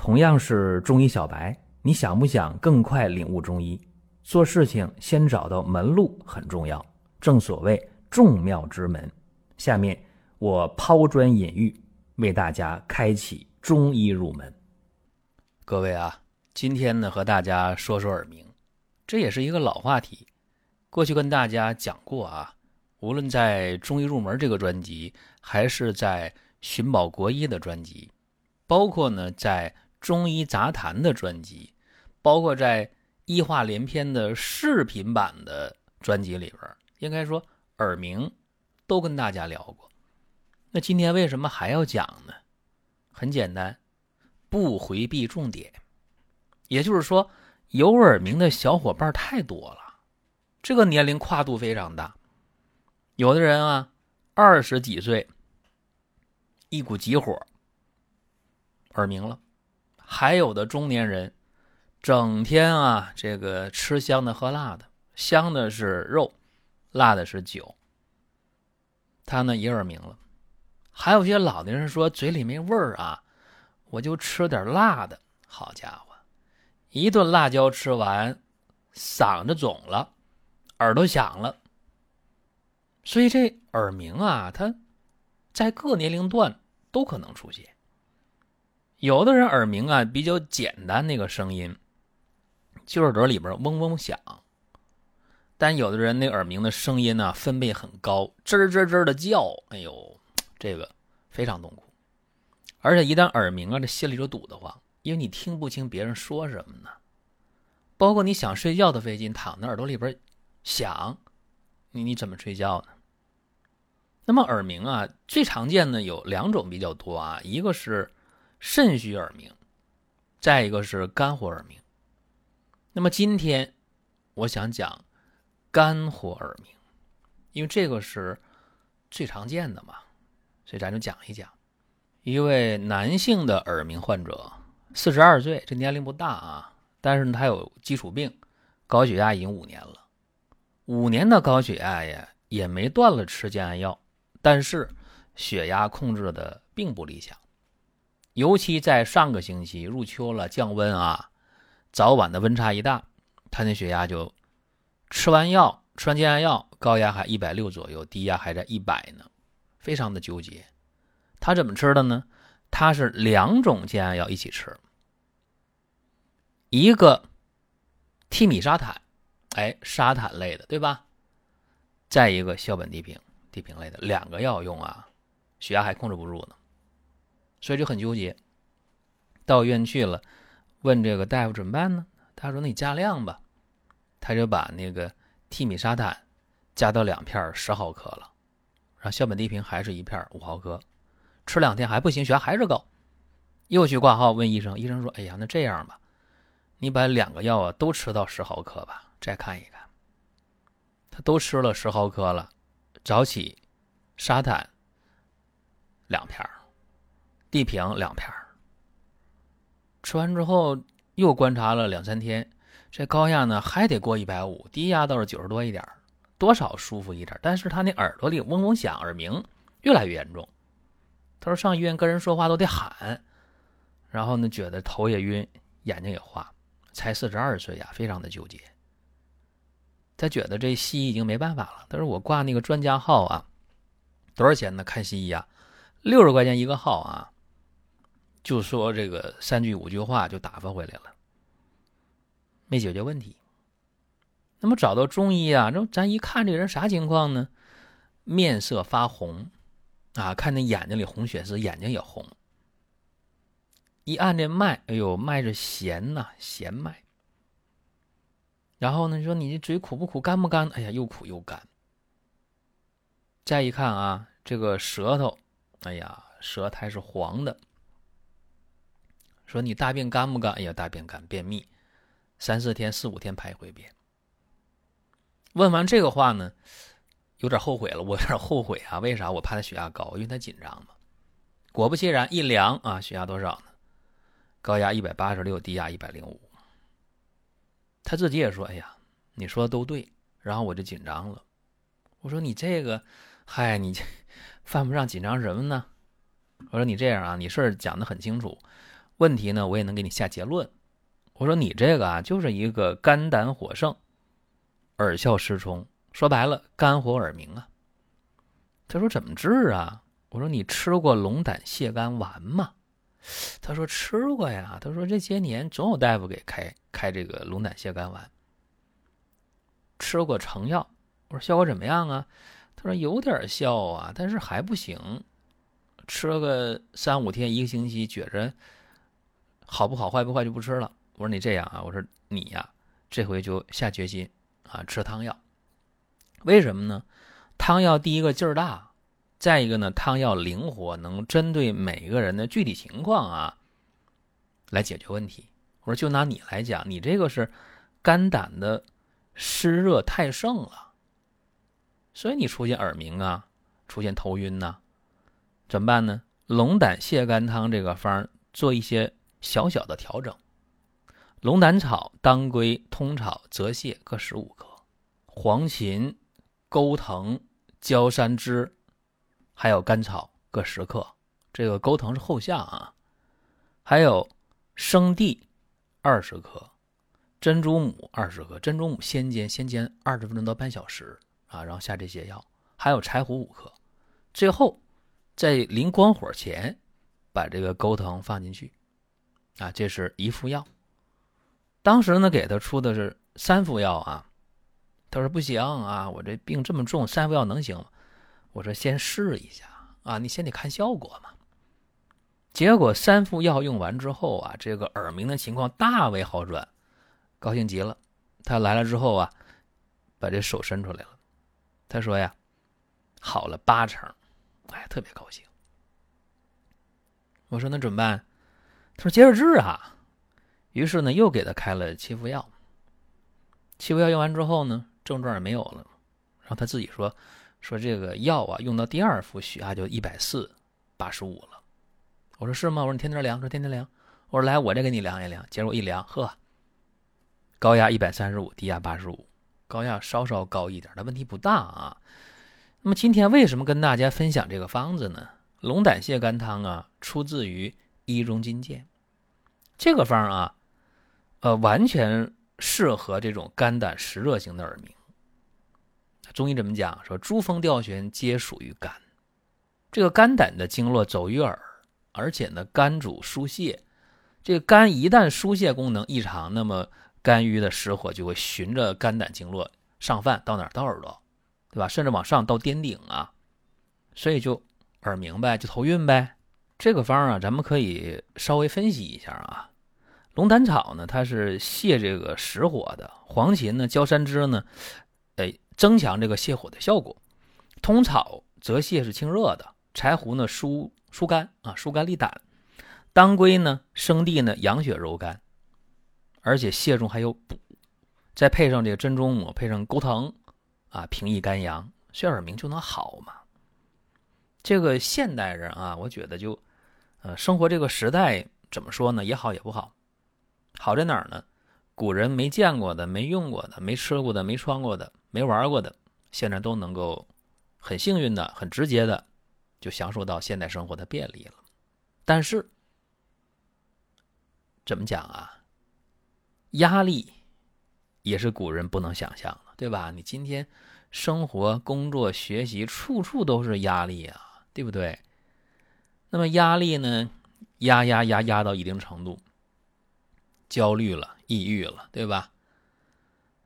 同样是中医小白，你想不想更快领悟中医？做事情先找到门路很重要，正所谓众妙之门。下面我抛砖引玉，为大家开启中医入门。各位啊，今天呢和大家说说耳鸣，这也是一个老话题。过去跟大家讲过啊，无论在中医入门这个专辑，还是在寻宝国医的专辑，包括呢在。中医杂谈的专辑，包括在医话连篇的视频版的专辑里边，应该说耳鸣都跟大家聊过。那今天为什么还要讲呢？很简单，不回避重点。也就是说，有耳鸣的小伙伴太多了，这个年龄跨度非常大。有的人啊，二十几岁，一股急火，耳鸣了。还有的中年人，整天啊，这个吃香的喝辣的，香的是肉，辣的是酒。他呢也耳鸣了。还有些老年人说嘴里没味儿啊，我就吃点辣的。好家伙，一顿辣椒吃完，嗓子肿了，耳朵响了。所以这耳鸣啊，它在各年龄段都可能出现。有的人耳鸣啊比较简单，那个声音就是耳朵里边嗡嗡响。但有的人那耳鸣的声音呢分贝很高，吱吱吱的叫，哎呦，这个非常痛苦。而且一旦耳鸣啊，这心里就堵得慌，因为你听不清别人说什么呢。包括你想睡觉的费劲，躺在耳朵里边响，你你怎么睡觉呢？那么耳鸣啊，最常见的有两种比较多啊，一个是。肾虚耳鸣，再一个是肝火耳鸣。那么今天我想讲肝火耳鸣，因为这个是最常见的嘛，所以咱就讲一讲。一位男性的耳鸣患者，四十二岁，这年龄不大啊，但是他有基础病，高血压已经五年了，五年的高血压呀，也没断了吃降压药，但是血压控制的并不理想。尤其在上个星期入秋了，降温啊，早晚的温差一大，他那血压就吃完药，吃完降压药，高压还一百六左右，低压还在一百呢，非常的纠结。他怎么吃的呢？他是两种降压药一起吃，一个替米沙坦，哎，沙坦类的，对吧？再一个硝苯地平，地平类的，两个药用啊，血压还控制不住呢。所以就很纠结，到医院去了，问这个大夫怎么办呢？他说：“那你加量吧。”他就把那个替米沙坦加到两片十毫克了，然后硝苯地平还是一片五毫克，吃两天还不行，血压还是高，又去挂号问医生。医生说：“哎呀，那这样吧，你把两个药啊都吃到十毫克吧，再看一看。”他都吃了十毫克了，早起沙坦两片地平两片吃完之后又观察了两三天，这高压呢还得过一百五，低压倒是九十多一点多少舒服一点但是他那耳朵里嗡嗡响，耳鸣越来越严重。他说上医院跟人说话都得喊，然后呢觉得头也晕，眼睛也花，才四十二岁呀，非常的纠结。他觉得这西医已经没办法了。他说我挂那个专家号啊，多少钱呢？看西医啊，六十块钱一个号啊。就说这个三句五句话就打发回来了，没解决问题。那么找到中医啊，那咱一看这人啥情况呢？面色发红，啊，看那眼睛里红血丝，眼睛也红。一按这脉，哎呦，脉是弦呐，弦脉。然后呢，说你这嘴苦不苦，干不干？哎呀，又苦又干。再一看啊，这个舌头，哎呀，舌苔是黄的。说你大便干不干？哎呀，大便干，便秘，三四天、四五天排一回便。问完这个话呢，有点后悔了，我有点后悔啊！为啥？我怕他血压高，因为他紧张嘛。果不其然，一量啊，血压多少呢？高压一百八十六，低压一百零五。他自己也说：“哎呀，你说的都对。”然后我就紧张了。我说：“你这个，嗨，你 犯不上紧张什么呢？”我说：“你这样啊，你事儿讲的很清楚。”问题呢，我也能给你下结论。我说你这个啊，就是一个肝胆火盛，耳窍失聪，说白了，肝火耳鸣啊。他说怎么治啊？我说你吃过龙胆泻肝丸吗？他说吃过呀。他说这些年总有大夫给开开这个龙胆泻肝丸，吃过成药。我说效果怎么样啊？他说有点效啊，但是还不行。吃了个三五天，一个星期，觉着好不好，坏不坏就不吃了。我说你这样啊，我说你呀，这回就下决心啊，吃汤药。为什么呢？汤药第一个劲儿大，再一个呢，汤药灵活，能针对每个人的具体情况啊来解决问题。我说就拿你来讲，你这个是肝胆的湿热太盛了，所以你出现耳鸣啊，出现头晕呐。怎么办呢？龙胆泻肝汤这个方做一些小小的调整：龙胆草、当归、通草、泽泻各十五克，黄芩、钩藤、焦山枝，还有甘草各十克。这个钩藤是后下啊。还有生地二十克，珍珠母二十克。珍珠母先煎，先煎二十分钟到半小时啊，然后下这些药。还有柴胡五克，最后。在临关火前，把这个钩藤放进去，啊，这是一副药。当时呢，给他出的是三副药啊。他说不行啊，我这病这么重，三副药能行吗？我说先试一下啊，你先得看效果嘛。结果三副药用完之后啊，这个耳鸣的情况大为好转，高兴极了。他来了之后啊，把这手伸出来了，他说呀，好了八成。哎，特别高兴。我说那怎么办？他说接着治啊。于是呢，又给他开了七副药。七副药用完之后呢，症状也没有了。然后他自己说：“说这个药啊，用到第二副血压就一百四八十五了。”我说是吗？我说你天天量，说天天量。我说来，我再给你量一量。结果一量，呵，高压一百三十五，低压八十五，高压稍稍高一点，但问题不大啊。那么今天为什么跟大家分享这个方子呢？龙胆泻肝汤啊，出自于《医中金鉴》，这个方啊，呃，完全适合这种肝胆湿热型的耳鸣。中医怎么讲？说诸风吊悬皆属于肝，这个肝胆的经络走于耳，而且呢，肝主疏泄，这个肝一旦疏泄功能异常，那么肝郁的实火就会循着肝胆经络上犯到哪儿？到耳朵。对吧？甚至往上到巅顶啊，所以就耳鸣呗，就头晕呗。这个方啊，咱们可以稍微分析一下啊。龙胆草呢，它是泻这个实火的；黄芩呢、焦山枝呢，哎，增强这个泻火的效果。通草则泻是清热的；柴胡呢，疏疏肝啊，疏肝利胆；当归呢、生地呢，养血柔肝，而且泻中还有补。再配上这个珍珠母，配上钩藤。啊，平抑肝阳，血耳鸣就能好嘛？这个现代人啊，我觉得就，呃，生活这个时代怎么说呢？也好也不好。好在哪儿呢？古人没见过的、没用过的、没吃过的、没穿过的、没玩过的，现在都能够很幸运的、很直接的就享受到现代生活的便利了。但是，怎么讲啊？压力也是古人不能想象的。对吧？你今天生活、工作、学习，处处都是压力啊，对不对？那么压力呢，压压压压到一定程度，焦虑了、抑郁了，对吧？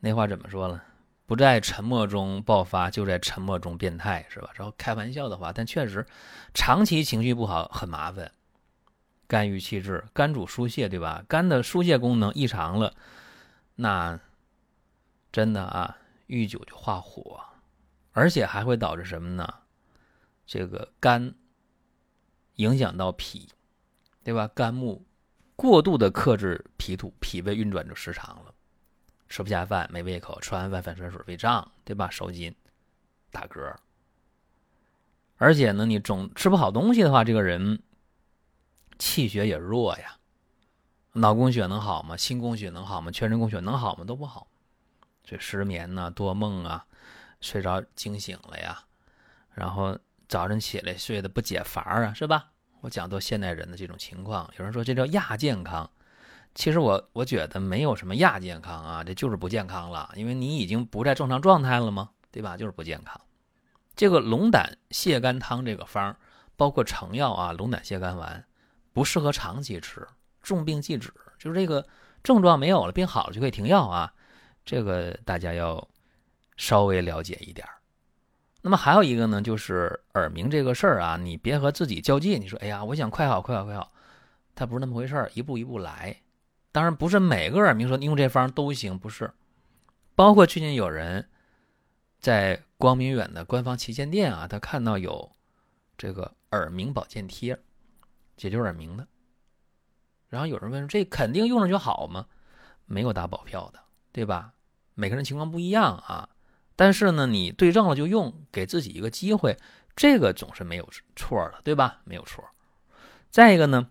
那话怎么说了？不在沉默中爆发，就在沉默中变态，是吧？然后开玩笑的话，但确实，长期情绪不好很麻烦。肝郁气滞，肝主疏泄，对吧？肝的疏泄功能异常了，那真的啊。遇酒就化火，而且还会导致什么呢？这个肝影响到脾，对吧？肝木过度的克制脾土，脾胃运转就失常了，吃不下饭，没胃口，吃完饭反酸水，胃胀，对吧？手筋打嗝。而且呢，你总吃不好东西的话，这个人气血也弱呀，脑供血能好吗？心供血能好吗？全身供血能好吗？都不好。所以失眠呐，多梦啊，睡着惊醒了呀，然后早晨起来睡得不解乏啊，是吧？我讲到现代人的这种情况，有人说这叫亚健康，其实我我觉得没有什么亚健康啊，这就是不健康了，因为你已经不在正常状态了吗？对吧？就是不健康。这个龙胆泻肝汤这个方，包括成药啊，龙胆泻肝丸，不适合长期吃，重病忌止。就是这个症状没有了，病好了就可以停药啊，这个大家要稍微了解一点儿。那么还有一个呢，就是耳鸣这个事儿啊，你别和自己较劲。你说，哎呀，我想快好，快好，快好，它不是那么回事儿，一步一步来。当然不是每个耳鸣说你用这方都行，不是。包括最近有人在光明远的官方旗舰店啊，他看到有这个耳鸣保健贴，解决耳鸣的。然后有人问，这肯定用上就好吗？没有打保票的，对吧？每个人情况不一样啊。但是呢，你对症了就用，给自己一个机会，这个总是没有错的，对吧？没有错。再一个呢，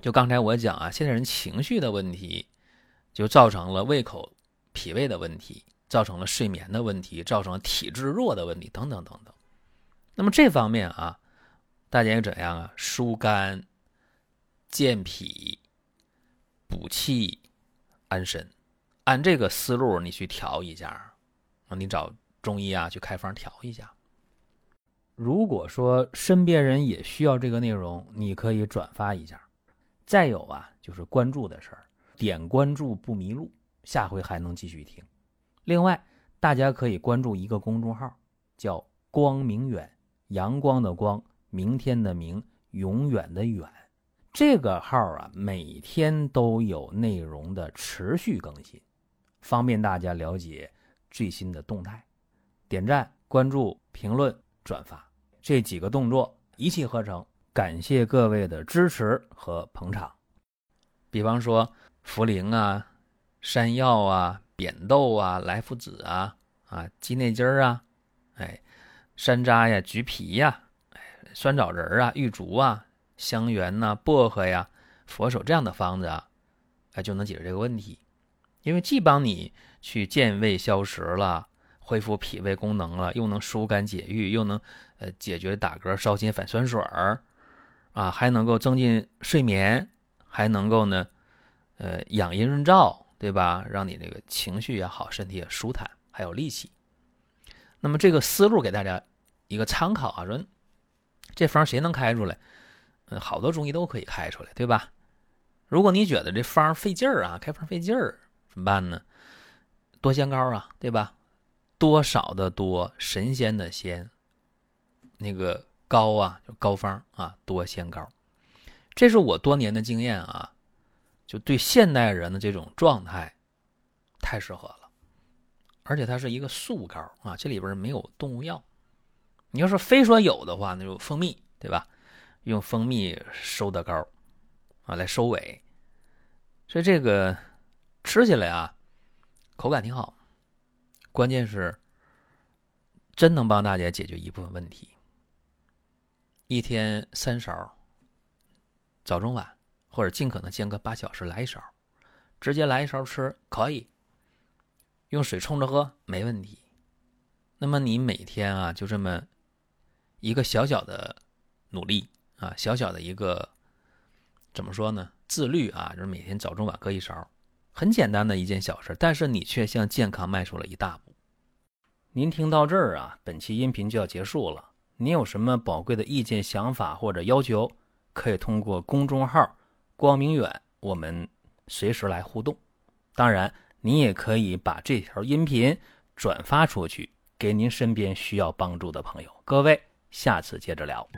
就刚才我讲啊，现在人情绪的问题，就造成了胃口、脾胃的问题，造成了睡眠的问题，造成了体质弱的问题，等等等等。那么这方面啊，大家怎样啊？疏肝、健脾、补气、安神，按这个思路你去调一下。啊，你找中医啊去开方调一下。如果说身边人也需要这个内容，你可以转发一下。再有啊，就是关注的事儿，点关注不迷路，下回还能继续听。另外，大家可以关注一个公众号，叫“光明远”，阳光的光，明天的明，永远的远。这个号啊，每天都有内容的持续更新，方便大家了解。最新的动态，点赞、关注、评论、转发这几个动作一气呵成。感谢各位的支持和捧场。比方说茯苓啊、山药啊、扁豆啊、莱菔子啊、啊鸡内金儿啊、哎山楂呀、橘皮呀、哎酸枣仁儿啊、玉竹啊、香橼呐、薄荷呀、佛手这样的方子啊，哎就能解决这个问题。因为既帮你去健胃消食了，恢复脾胃功能了，又能疏肝解郁，又能呃解决打嗝、烧心、反酸水儿，啊，还能够增进睡眠，还能够呢，呃养阴润燥，对吧？让你这个情绪也好，身体也舒坦，还有力气。那么这个思路给大家一个参考啊，说这方谁能开出来？嗯，好多中医都可以开出来，对吧？如果你觉得这方费劲儿啊，开方费劲儿。怎么办呢？多仙膏啊，对吧？多少的多，神仙的仙，那个膏啊，就膏方啊，多仙膏。这是我多年的经验啊，就对现代人的这种状态太适合了。而且它是一个素膏啊，这里边没有动物药。你要是非说有的话，那就蜂蜜，对吧？用蜂蜜收的膏啊，来收尾。所以这个。吃起来啊，口感挺好，关键是真能帮大家解决一部分问题。一天三勺，早中晚，或者尽可能间隔八小时来一勺，直接来一勺吃可以，用水冲着喝没问题。那么你每天啊，就这么一个小小的努力啊，小小的一个怎么说呢？自律啊，就是每天早中晚各一勺。很简单的一件小事，但是你却向健康迈出了一大步。您听到这儿啊，本期音频就要结束了。您有什么宝贵的意见、想法或者要求，可以通过公众号“光明远”，我们随时来互动。当然，您也可以把这条音频转发出去，给您身边需要帮助的朋友。各位，下次接着聊。